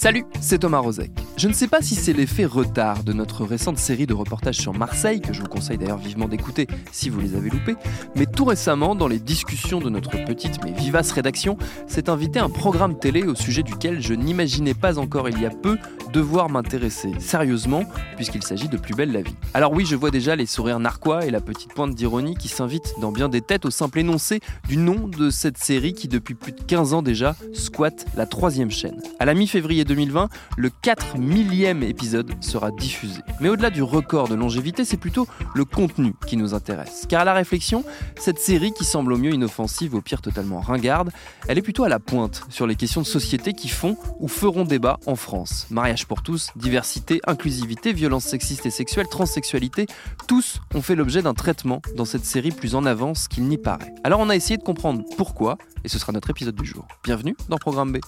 Salut, c'est Thomas Rozek. Je ne sais pas si c'est l'effet retard de notre récente série de reportages sur Marseille, que je vous conseille d'ailleurs vivement d'écouter si vous les avez loupés, mais tout récemment, dans les discussions de notre petite mais vivace rédaction, s'est invité un programme télé au sujet duquel je n'imaginais pas encore il y a peu devoir m'intéresser sérieusement, puisqu'il s'agit de Plus belle la vie. Alors oui, je vois déjà les sourires narquois et la petite pointe d'ironie qui s'invitent dans bien des têtes au simple énoncé du nom de cette série qui depuis plus de 15 ans déjà squatte la troisième chaîne. À la mi-février 2020, le 4 millième épisode sera diffusé. Mais au-delà du record de longévité, c'est plutôt le contenu qui nous intéresse. Car à la réflexion, cette série qui semble au mieux inoffensive, au pire totalement ringarde, elle est plutôt à la pointe sur les questions de société qui font ou feront débat en France. Mariage pour tous, diversité, inclusivité, violence sexiste et sexuelle, transsexualité, tous ont fait l'objet d'un traitement dans cette série plus en avance qu'il n'y paraît. Alors on a essayé de comprendre pourquoi, et ce sera notre épisode du jour. Bienvenue dans Programme B.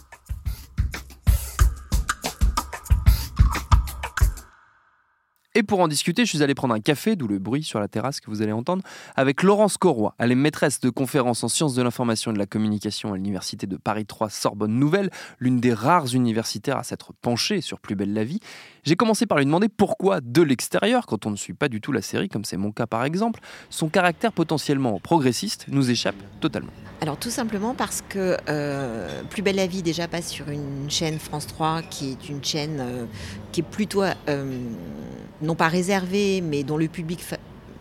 Et pour en discuter, je suis allé prendre un café, d'où le bruit sur la terrasse que vous allez entendre, avec Laurence Corroy. Elle est maîtresse de conférences en sciences de l'information et de la communication à l'Université de Paris 3 Sorbonne Nouvelle, l'une des rares universitaires à s'être penchée sur Plus belle la vie. J'ai commencé par lui demander pourquoi, de l'extérieur, quand on ne suit pas du tout la série, comme c'est mon cas par exemple, son caractère potentiellement progressiste nous échappe totalement. Alors tout simplement parce que euh, Plus belle la vie déjà passe sur une chaîne France 3 qui est une chaîne euh, qui est plutôt euh, non pas réservée mais dont le public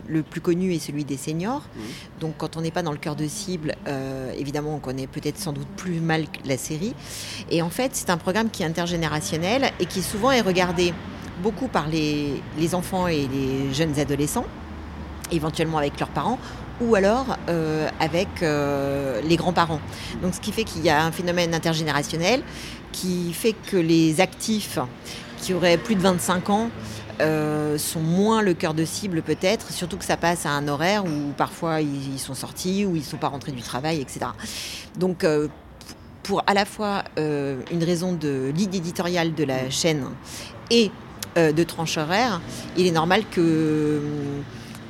le plus connu est celui des seniors. Mmh. Donc quand on n'est pas dans le cœur de cible, évidemment on connaît peut-être sans doute plus mal la série. Et en fait c'est un programme qui est intergénérationnel et qui souvent est regardé beaucoup par les, les enfants et les jeunes adolescents éventuellement avec leurs parents, ou alors euh, avec euh, les grands-parents. Donc ce qui fait qu'il y a un phénomène intergénérationnel qui fait que les actifs qui auraient plus de 25 ans euh, sont moins le cœur de cible peut-être, surtout que ça passe à un horaire où parfois ils, sont sortis, ou ils ne sont pas rentrés du travail, etc. Donc pour à la fois une raison de ligne éditoriale de la chaîne et de tranche horaire, il est normal que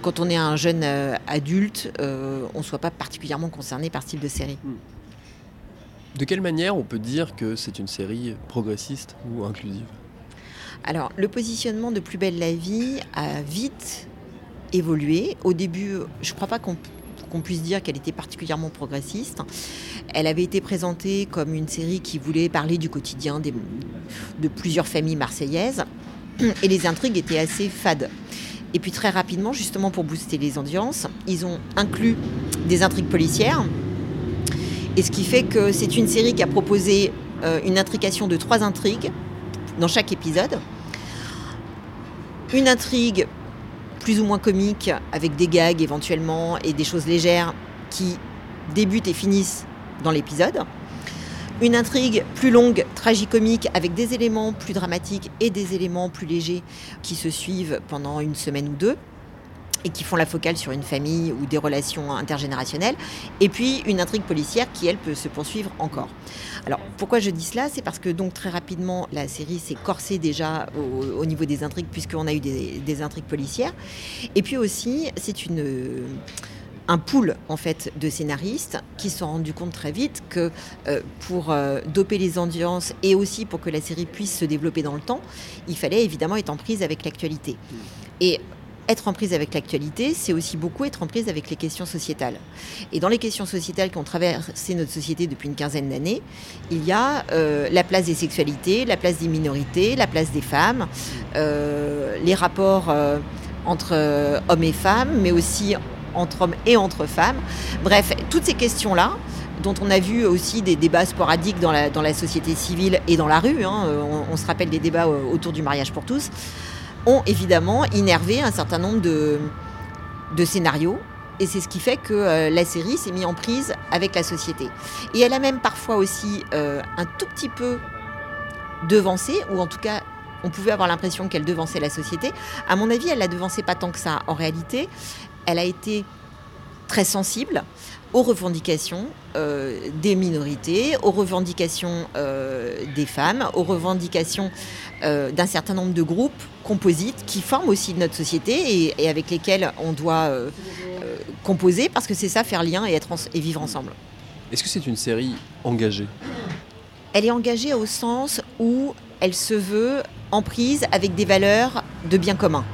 quand on est un jeune euh, adulte, euh, on ne soit pas particulièrement concerné par ce type de série. Hmm. De quelle manière on peut dire que c'est une série progressiste ou inclusive? Alors, le positionnement de Plus belle la vie a vite évolué. Au début, je ne crois pas qu'on puisse dire qu'elle était particulièrement progressiste. Elle avait été présentée comme une série qui voulait parler du quotidien de plusieurs familles marseillaises et les intrigues étaient assez fades. Et puis très rapidement, justement pour booster les audiences, ils ont inclus des intrigues policières. Et ce qui fait que c'est une série qui a proposé euh, une intrication de trois intrigues dans chaque épisode. Une intrigue plus ou moins comique avec des gags éventuellement et des choses légères qui débutent et finissent dans l'épisode. Une intrigue plus longue, tragicomique, avec des éléments plus dramatiques et des éléments plus légers qui se suivent pendant une semaine ou deux et qui font la focale sur une famille ou des relations intergénérationnelles, et puis une intrigue policière qui, elle, peut se poursuivre encore. Alors, pourquoi je dis cela? C'est parce que donc très rapidement, la série s'est corsée déjà au, niveau des intrigues, puisqu'on a eu des, intrigues policières, et puis aussi, c'est une un pool en fait de scénaristes qui se sont rendus compte très vite que euh, pour euh, doper les audiences et aussi pour que la série puisse se développer dans le temps, il fallait évidemment être en prise avec l'actualité. Et être en prise avec l'actualité, c'est aussi beaucoup être en prise avec les questions sociétales. Et dans les questions sociétales qui ont traversé notre société depuis une quinzaine d'années, il y a euh, la place des sexualités, la place des minorités, la place des femmes, les rapports entre hommes et femmes, mais aussi entre hommes et entre femmes. Bref, toutes ces questions-là, dont on a vu aussi des débats sporadiques dans la, dans la société civile et dans la rue, hein, on, se rappelle des débats autour du mariage pour tous, ont évidemment innervé un certain nombre de, de scénario. Et c'est ce qui fait que euh, la série s'est mise en prise avec la société. Et elle a même parfois aussi euh, un tout petit peu devancé, ou en tout cas, on pouvait avoir l'impression qu'elle devançait la société. À mon avis, elle la devançait pas tant que ça. En réalité, elle a été très sensible aux revendications euh, des minorités, aux revendications euh, des femmes, aux revendications euh, d'un certain nombre de groupes composites qui forment aussi notre société et, et avec lesquels on doit composer parce que c'est ça faire lien et, être en- et vivre ensemble. Est-ce que c'est une série engagée? Elle est engagée au sens où elle se veut en prise avec des valeurs de bien commun.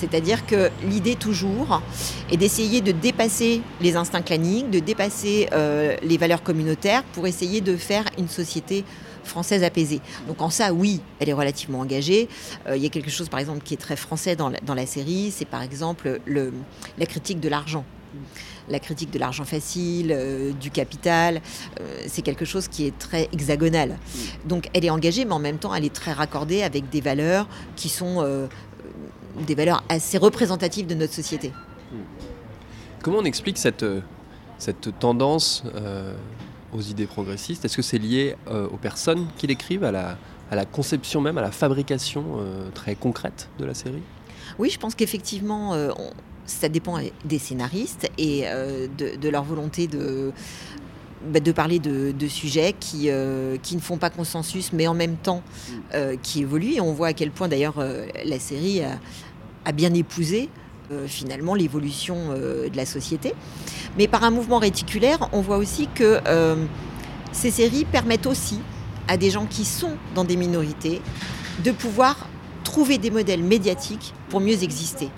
C'est-à-dire que l'idée toujours est d'essayer de dépasser les instincts claniques, de dépasser euh, les valeurs communautaires pour essayer de faire une société française apaisée. Donc en ça, oui, elle est relativement engagée. Euh, il y a quelque chose, par exemple, qui est très français dans la, dans la série, c'est par exemple le, la critique de l'argent la critique de l'argent facile, euh, du capital, euh, c'est quelque chose qui est très hexagonal. Donc elle est engagée, mais en même temps, elle est très raccordée avec des valeurs qui sont euh, des valeurs assez représentatives de notre société. Comment on explique cette, euh, cette tendance euh, aux idées progressistes? Est-ce que c'est lié euh, aux personnes qui l'écrivent, à la, à la conception même, à la fabrication euh, très concrète de la série? Oui, je pense qu'effectivement, ça dépend des scénaristes et de, de leur volonté de, bah, de parler de, de sujets qui, euh, qui ne font pas consensus, mais en même temps euh, qui évoluent. Et on voit à quel point d'ailleurs euh, la série a, a bien épousé finalement l'évolution de la société. Mais par un mouvement réticulaire, on voit aussi que ces séries permettent aussi à des gens qui sont dans des minorités de pouvoir trouver des modèles médiatiques pour mieux exister,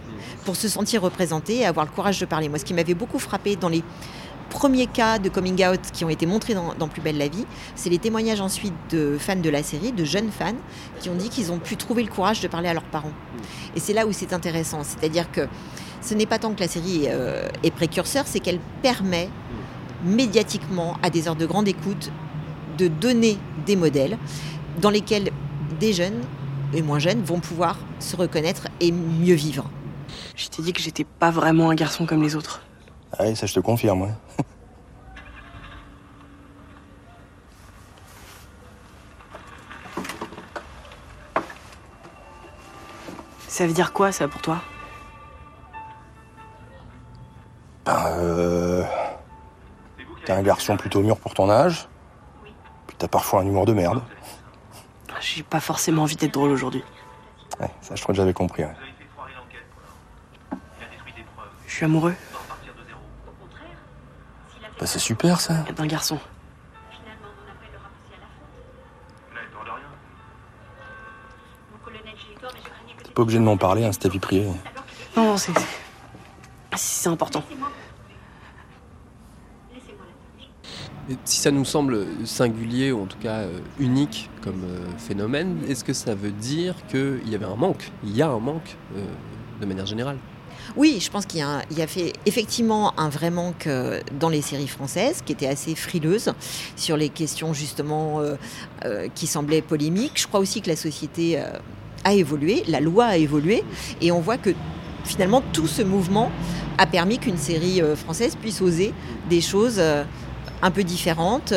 pour se sentir représentés et avoir le courage de parler. Moi, ce qui m'avait beaucoup frappé dans les premiers cas de coming out qui ont été montrés dans, Plus belle la vie, c'est les témoignages ensuite de fans de la série, de jeunes fans, qui ont dit qu'ils ont pu trouver le courage de parler à leurs parents. Et c'est là où c'est intéressant, c'est-à-dire que ce n'est pas tant que la série euh, est précurseur, c'est qu'elle permet médiatiquement, à des heures de grande écoute, de donner des modèles dans lesquels des jeunes et moins jeunes vont pouvoir se reconnaître et mieux vivre. Je t'ai dit que j'étais pas vraiment un garçon comme les autres. Ah oui, ça je te confirme, ouais. Ça veut dire quoi, ça, pour toi? Ben, euh... T'es un garçon plutôt mûr pour ton âge. Puis t'as parfois un humour de merde. J'ai pas forcément envie d'être drôle aujourd'hui. Ouais, ça je crois que j'avais compris, ouais. Je suis amoureux Bah c'est super ça. d'un garçon. T'es pas obligé de m'en parler, hein, c'est ta vie privée. Non, non, c'est. c'est- C'est important. Si ça nous semble singulier ou en tout cas euh, unique comme euh, phénomène, est-ce que ça veut dire qu'il y avait un manque? Il y a un manque euh, de manière générale Oui, je pense qu'il y a, effectivement un vrai manque euh, dans les séries françaises, qui étaient assez frileuses sur les questions justement euh, euh, qui semblaient polémiques. Je crois aussi que la société a évolué, la loi a évolué, et on voit que finalement tout ce mouvement a permis qu'une série française puisse oser des choses un peu différentes.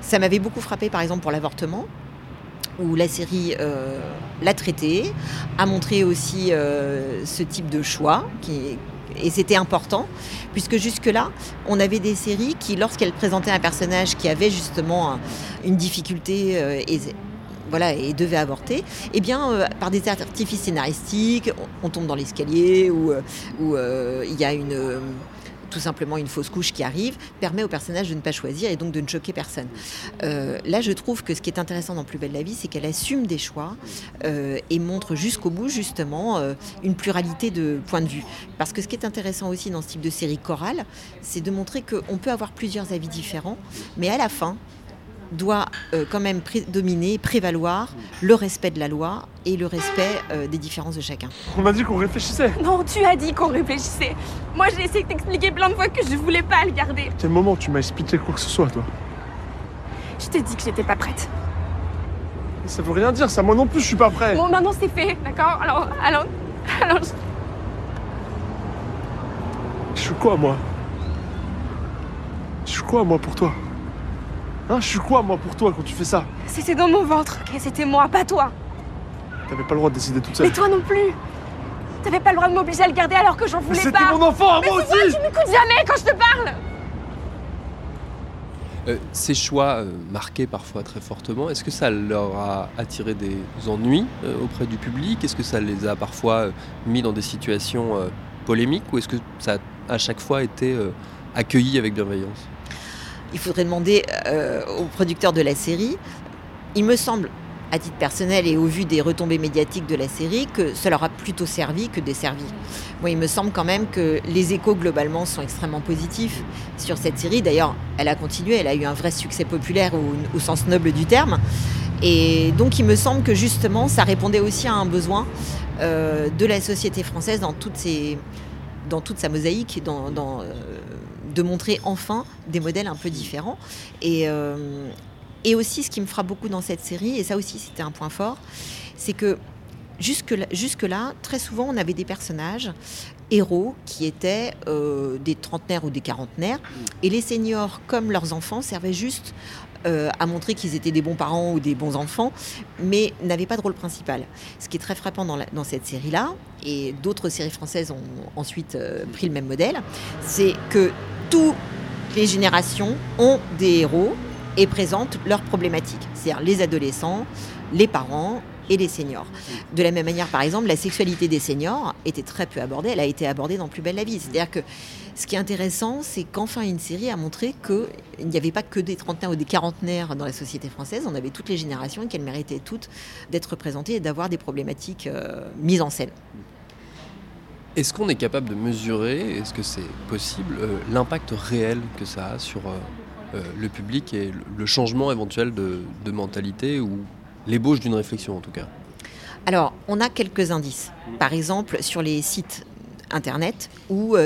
Ça m'avait beaucoup frappé par exemple pour l'avortement où la série euh, l'a traité, a montré aussi euh, ce type de choix, qui, et c'était important, puisque jusque-là, on avait des séries qui, lorsqu'elles présentaient un personnage qui avait justement un- une difficulté euh, et, voilà, et devait avorter, eh bien, par des artifices scénaristiques, on, tombe dans l'escalier, ou il y a une... tout simplement une fausse couche qui arrive, permet au personnage de ne pas choisir et donc de ne choquer personne. Euh, là, je trouve que ce qui est intéressant dans Plus belle la vie, c'est qu'elle assume des choix euh, et montre jusqu'au bout, justement, euh, une pluralité de points de vue. Parce que ce qui est intéressant aussi dans ce type de série chorale, c'est de montrer qu'on peut avoir plusieurs avis différents, mais à la fin, doit euh, quand même prédominer, prévaloir le respect de la loi et le respect euh, des différences de chacun. On m'a dit qu'on réfléchissait. Non, tu as dit qu'on réfléchissait. Moi, j'ai essayé de t'expliquer plein de fois que je voulais pas le garder. Quel moment tu m'as expliqué quoi que ce soit, toi Je t'ai dit que j'étais pas prête. Ça veut rien dire, ça. Moi non plus, je suis pas prêt. Bon, maintenant c'est fait, d'accord? Alors, alors, alors. je- Je suis quoi, moi? Je suis quoi, moi, pour toi? Hein, je suis quoi, moi, pour toi, quand tu fais ça C'était dans mon ventre, ok C'était moi, pas toi. T'avais pas le droit de décider toute seule. Mais toi non plus. T'avais pas le droit de m'obliger à le garder alors que j'en Mais voulais c'était pas. mon enfant à Mais moi aussi tu m'écoutes jamais quand je te parle. Euh, ces choix euh, marqués parfois très fortement, est-ce que ça leur a attiré des ennuis euh, auprès du public? Est-ce que ça les a parfois euh, mis dans des situations euh, polémiques? Ou est-ce que ça a à chaque fois été euh, accueilli avec bienveillance? Il faudrait demander euh, aux producteurs de la série. Il me semble, à titre personnel et au vu des retombées médiatiques de la série, que ça leur a plutôt servi que desservi. Moi, il me semble quand même que les échos globalement sont extrêmement positifs sur cette série. D'ailleurs, elle a continué, elle a eu un vrai succès populaire au, sens noble du terme. Et donc, il me semble que justement, ça répondait aussi à un besoin euh, de la société française dans toute sa mosaïque, dans, dans, euh, de montrer enfin des modèles un peu différents. Et, euh, et aussi, ce qui me frappe beaucoup dans cette série, et ça aussi c'était un point fort, c'est que jusque-là, jusque-là, très souvent, on avait des personnages héros qui étaient euh, des trentenaires ou des quarantenaires, et les seniors, comme leurs enfants, servaient juste euh, à montrer qu'ils étaient des bons parents ou des bons enfants, mais n'avaient pas de rôle principal. Ce qui est très frappant dans, cette série-là, et d'autres séries françaises ont ensuite pris le même modèle, c'est que toutes les générations ont des héros et présentent leurs problématiques, c'est-à-dire les adolescents, les parents et les seniors. De la même manière, par exemple, la sexualité des seniors était très peu abordée, elle a été abordée dans Plus belle la vie. C'est-à-dire que ce qui est intéressant, c'est qu'enfin une série a montré qu'il n'y avait pas que des trentenaires ou des quarantenaires dans la société française, on avait toutes les générations et qu'elles méritaient toutes d'être représentées et d'avoir des problématiques euh, mises en scène. Est-ce qu'on est capable de mesurer, est-ce que c'est possible, euh, l'impact réel que ça a sur euh, euh, le public et le- changement éventuel de, mentalité ou l'ébauche d'une réflexion en tout cas? Alors, on a quelques indices. Par exemple, sur les sites internet où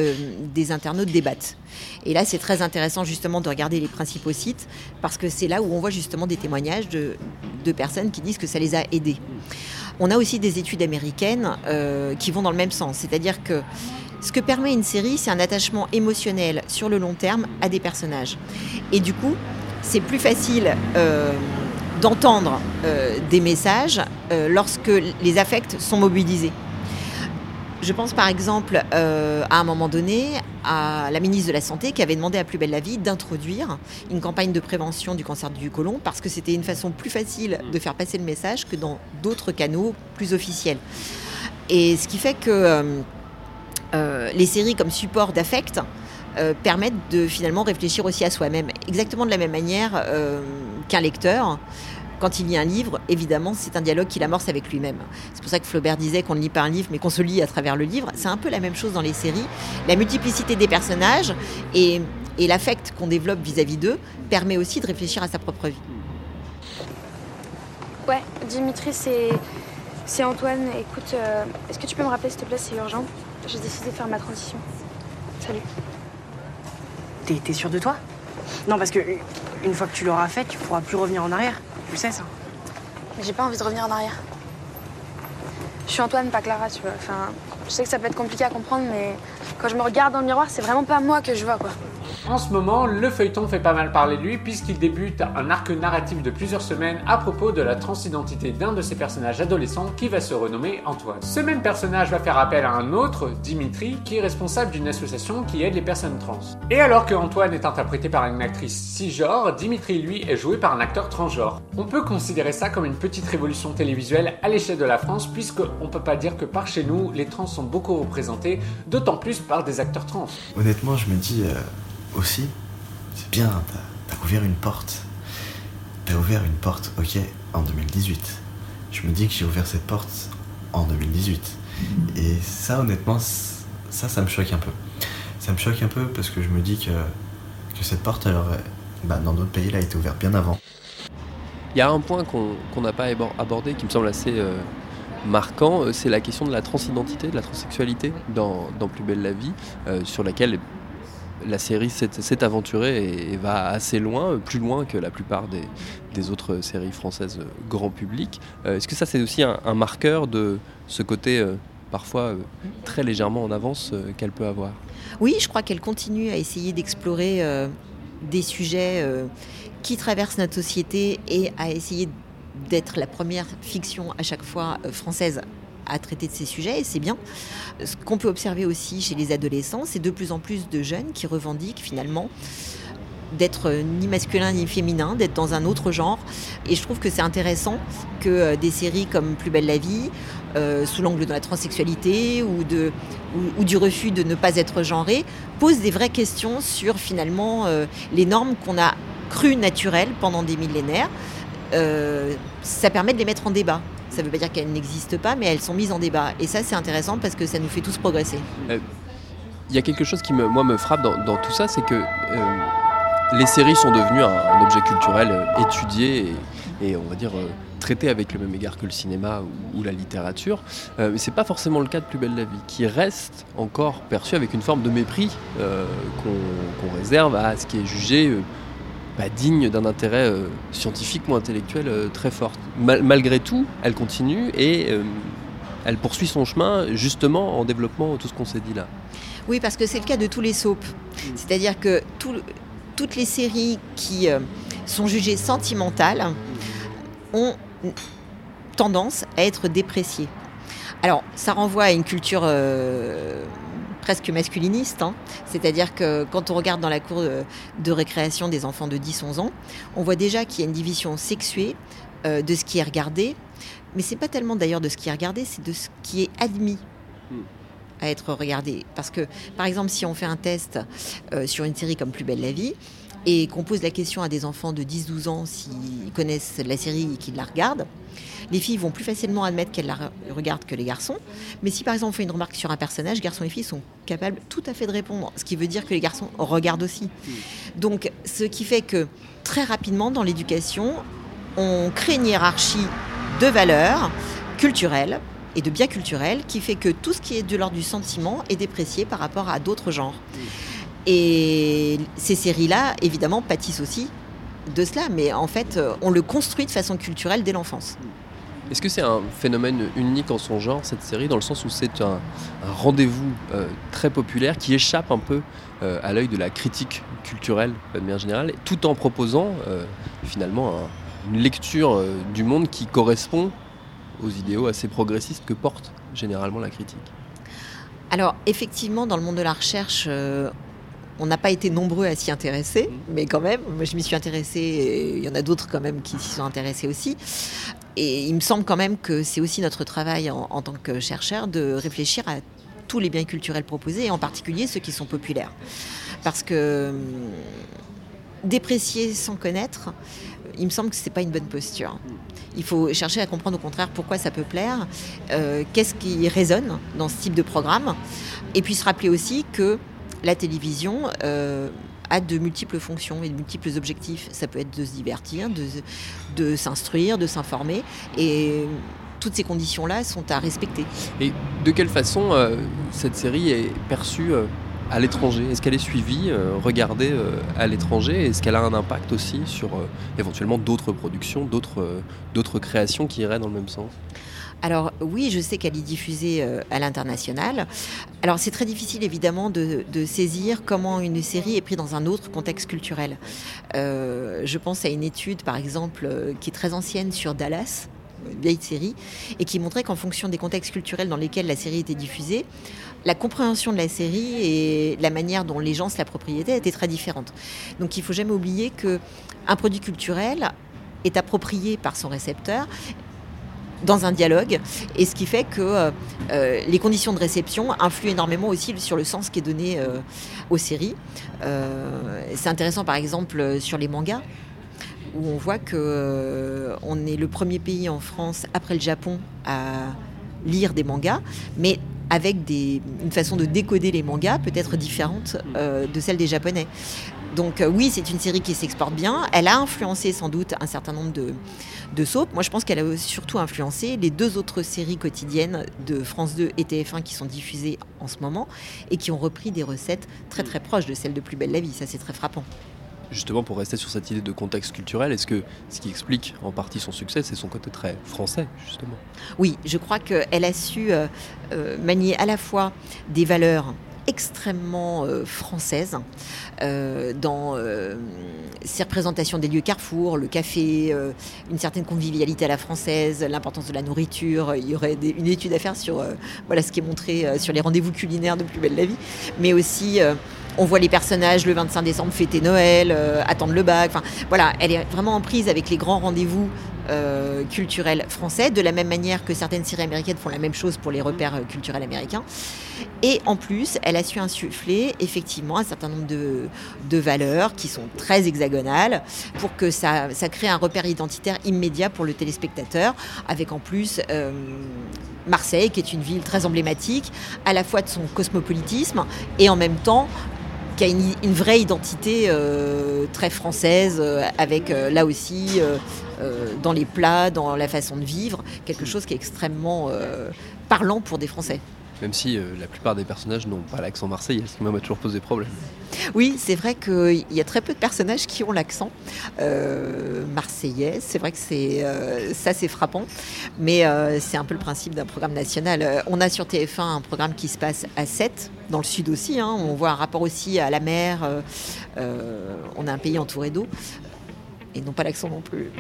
des internautes débattent. Et là, c'est très intéressant justement de regarder les principaux sites parce que c'est là où on voit justement des témoignages de, de personnes qui disent que ça les a aidés. On a aussi des études américaines euh, qui vont dans le même sens, c'est-à-dire que ce que permet une série, c'est un attachement émotionnel sur le long terme à des personnages. Et du coup, c'est plus facile euh, d'entendre euh, des messages lorsque les affects sont mobilisés. Je pense par exemple à un moment donné à la ministre de la Santé qui avait demandé à Plus Belle la Vie d'introduire une campagne de prévention du cancer du côlon parce que c'était une façon plus facile de faire passer le message que dans d'autres canaux plus officiels. Et ce qui fait que euh, euh, les séries comme support d'affect euh, permettent de finalement réfléchir aussi à soi-même, exactement de la même manière euh, qu'un lecteur. Quand il lit un livre, évidemment, c'est un dialogue qu'il amorce avec lui-même. C'est pour ça que Flaubert disait qu'on ne lit pas un livre, mais qu'on se lit à travers le livre. C'est un peu la même chose dans les séries. La multiplicité des personnages et, et l'affect qu'on développe vis-à-vis d'eux permet aussi de réfléchir à sa propre vie. Ouais, Dimitri, c'est. C'est Antoine. Écoute, euh, est-ce que tu peux me rappeler, s'il te plaît, c'est urgent J'ai décidé de faire ma transition. Salut. T'es t'es sûr de toi? Non, parce que une fois que tu l'auras fait, tu pourras plus revenir en arrière. Tu sais ça. Mais j'ai pas envie de revenir en arrière. Je suis Antoine, pas Clara, tu vois. Enfin, je sais que ça peut être compliqué à comprendre, mais quand je me regarde dans le miroir, c'est vraiment pas moi que je vois, quoi. En ce moment, le feuilleton fait pas mal parler de lui puisqu'il débute un arc narratif de plusieurs semaines à propos de la transidentité d'un de ses personnages adolescents qui va se renommer Antoine. Ce même personnage va faire appel à un autre, Dimitri, qui est responsable d'une association qui aide les personnes trans. Et alors que Antoine est interprété par une actrice cisgenre, Dimitri lui est joué par un acteur transgenre. On peut considérer ça comme une petite révolution télévisuelle à l'échelle de la France puisqu'on peut pas dire que par chez nous, les trans sont beaucoup représentés, d'autant plus par des acteurs trans. Honnêtement, je me dis euh, aussi, c'est bien, t'as ouvert une porte. T'as ouvert une porte, ok, en 2018. Je me dis que j'ai ouvert cette porte en 2018. Et ça, honnêtement, ça, ça me choque un peu. Ça me choque un peu parce que je me dis que, que cette porte, aurait, bah, dans d'autres pays, elle a été ouverte bien avant. Il y a un point qu'on n'a pas abor- abordé qui me semble assez euh, marquant, euh, c'est la question de la transidentité, de la transsexualité dans, dans Plus belle la vie, euh, sur laquelle la série s'est aventurée et, va assez loin, plus loin que la plupart des, autres séries françaises euh, grand public. Euh, Est-ce que ça c'est aussi un, marqueur de ce côté euh, parfois très légèrement en avance qu'elle peut avoir? Oui, je crois qu'elle continue à essayer d'explorer des sujets qui traversent notre société et à essayer d'être la première fiction à chaque fois française à traiter de ces sujets, et c'est bien. Ce qu'on peut observer aussi chez les adolescents, c'est de plus en plus de jeunes qui revendiquent finalement d'être euh, ni masculin ni féminin, d'être dans un autre genre. Et je trouve que c'est intéressant que euh, des séries comme Plus belle la vie, euh, sous l'angle de la transsexualité ou, du refus de ne pas être genré, posent des vraies questions sur finalement les normes qu'on a crues naturelles pendant des millénaires. Ça permet de les mettre en débat. Ça ne veut pas dire qu'elles n'existent pas, mais elles sont mises en débat. Et ça, c'est intéressant parce que ça nous fait tous progresser. Euh, Il y a quelque chose qui me, moi, me frappe dans, tout ça, c'est que euh, les séries sont devenues un, objet culturel euh, étudié et, on va dire traité avec le même égard que le cinéma ou, la littérature. Euh, mais c'est pas forcément le cas de Plus belle la vie, qui reste encore perçu avec une forme de mépris qu'on réserve à ce qui est jugé bah, digne d'un intérêt euh, scientifique ou intellectuel euh, très fort. Mal- malgré tout, elle continue et euh, elle poursuit son chemin justement en développant tout ce qu'on s'est dit là. Oui, parce que c'est le cas de tous les soaps. C'est-à-dire que tout- toutes les séries qui sont jugées sentimentales ont tendance à être dépréciées. Alors, ça renvoie à une culture presque masculiniste. hein. C'est-à-dire que quand on regarde dans la cour de, de récréation des enfants de 10-11 ans, on voit déjà qu'il y a une division sexuée euh, de ce qui est regardé. Mais c'est pas tellement d'ailleurs de ce qui est regardé, c'est de ce qui est admis à être regardé. Parce que, par exemple, si on fait un test euh, sur une série comme Plus belle la vie, et qu'on pose la question à des enfants de 10-12 ans s'ils connaissent la série et qu'ils la regardent, les filles vont plus facilement admettre qu'elles la re- regardent que les garçons. Mais si par exemple on fait une remarque sur un personnage, garçons et filles sont capables tout à fait de répondre, ce qui veut dire que les garçons regardent aussi. Donc ce qui fait que très rapidement dans l'éducation, on crée une hiérarchie de valeurs culturelles et de biens culturels qui fait que tout ce qui est de l'ordre du sentiment est déprécié par rapport à d'autres genres. Et ces séries-là, évidemment, pâtissent aussi de cela, mais en fait, euh, on le construit de façon culturelle dès l'enfance. Est-ce que c'est un phénomène unique en son genre, cette série, dans le sens où c'est un, un rendez-vous euh, très populaire qui échappe un peu euh, à l'œil de la critique culturelle de manière générale, tout en proposant euh, finalement un- une lecture du monde qui correspond aux idéaux assez progressistes que porte généralement la critique? Alors, effectivement, dans le monde de la recherche, euh, on n'a pas été nombreux à s'y intéresser, mais quand même, moi je m'y suis intéressée, et il y en a d'autres quand même qui s'y sont intéressés aussi. Et il me semble quand même que c'est aussi notre travail en, en tant que chercheur de réfléchir à tous les biens culturels proposés, et en particulier ceux qui sont populaires. Parce que hum, déprécier sans connaître, il me semble que ce n'est pas une bonne posture. Il faut chercher à comprendre au contraire pourquoi ça peut plaire, euh, qu'est-ce qui résonne dans ce type de programme, et puis se rappeler aussi que la télévision euh, a de multiples fonctions et de multiples objectifs. Ça peut être de se divertir, de, s'instruire, de s'informer, et toutes ces conditions-là sont à respecter. Et de quelle façon euh, cette série est perçue euh, à l'étranger? Est-ce qu'elle est suivie, regardée à l'étranger? Est-ce qu'elle a un impact aussi sur éventuellement d'autres productions, d'autres créations qui iraient dans le même sens? Alors oui, je sais qu'elle est diffusée euh, à l'international. Alors c'est très difficile évidemment de, saisir comment une série est prise dans un autre contexte culturel. Euh, je pense à une étude par exemple euh, qui est très ancienne sur Dallas une vieille série, et qui montrait qu'en fonction des contextes culturels dans lesquels la série était diffusée, la compréhension de la série et la manière dont les gens se l'appropriaient était très différente. Donc il faut jamais oublier que un produit culturel est approprié par son récepteur dans un dialogue, et ce qui fait que euh, euh, les conditions de réception influent énormément aussi sur le sens qui est donné euh, aux séries. C'est intéressant par exemple sur les mangas, où on voit que on est le premier pays en France, après le Japon, à lire des mangas, mais avec une façon de décoder les mangas peut-être différente de celle des Japonais. Donc euh, oui, c'est une série qui s'exporte bien. Elle a influencé sans doute un certain nombre de, de soaps. Moi, je pense qu'elle a surtout influencé les deux autres séries quotidiennes de France 2 et TF1 qui sont diffusées en ce moment et qui ont repris des recettes très très proches de celles de Plus belle la vie. Ça, c'est très frappant. Justement, pour rester sur cette idée de contexte culturel, est-ce que ce qui explique en partie son succès, c'est son côté très français, justement? Oui, je crois qu'elle a su euh, euh, manier à la fois des valeurs extrêmement euh, françaises euh, dans euh, ses représentations des lieux Carrefour, le café, une certaine convivialité à la française, l'importance de la nourriture. Il y aurait une étude à faire sur voilà, ce qui est montré sur les rendez-vous culinaires de Plus belle la vie, mais aussi on voit les personnages le 25 décembre fêter Noël, euh, attendre le bac. Voilà, elle est vraiment en prise avec les grands rendez-vous euh, culturels français, de la même manière que certaines séries américaines font la même chose pour les repères euh, culturels américains. Et en plus, elle a su insuffler effectivement un certain nombre de, valeurs qui sont très hexagonales pour que ça, crée un repère identitaire immédiat pour le téléspectateur, avec en plus Marseille, qui est une ville très emblématique, à la fois de son cosmopolitisme et en même temps qui a une, vraie identité euh, très française, euh, avec euh, là aussi, dans les plats, dans la façon de vivre, quelque chose qui est extrêmement parlant pour des Français. Même si euh, la plupart des personnages n'ont pas l'accent marseillais, ce qui m'a toujours posé problème. Oui, c'est vrai qu'il y a très peu de personnages qui ont l'accent euh, marseillais. C'est vrai que c'est euh, ça, c'est frappant. Mais c'est un peu le principe d'un programme national. On a sur TF1 un programme qui se passe à 7, dans le sud aussi. hein. On voit un rapport aussi à la mer. on a un pays entouré d'eau. Et non pas l'accent non plus.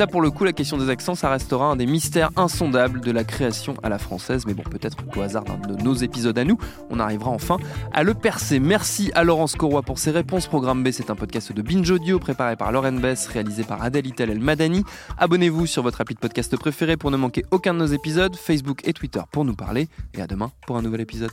Ça, pour le coup, la question des accents, ça restera un des mystères insondables de la création à la française. Mais bon, peut-être qu'au hasard d'un de nos épisodes à nous, on arrivera enfin à le percer. Merci à Laurence Corroy pour ses réponses. Programme B, c'est un podcast de Binge Audio préparé par Lauren Bess, réalisé par Adèle Itel El Madani. Abonnez-vous sur votre appli de podcast préféré pour ne manquer aucun de nos épisodes, Facebook et Twitter pour nous parler. Et à demain pour un nouvel épisode.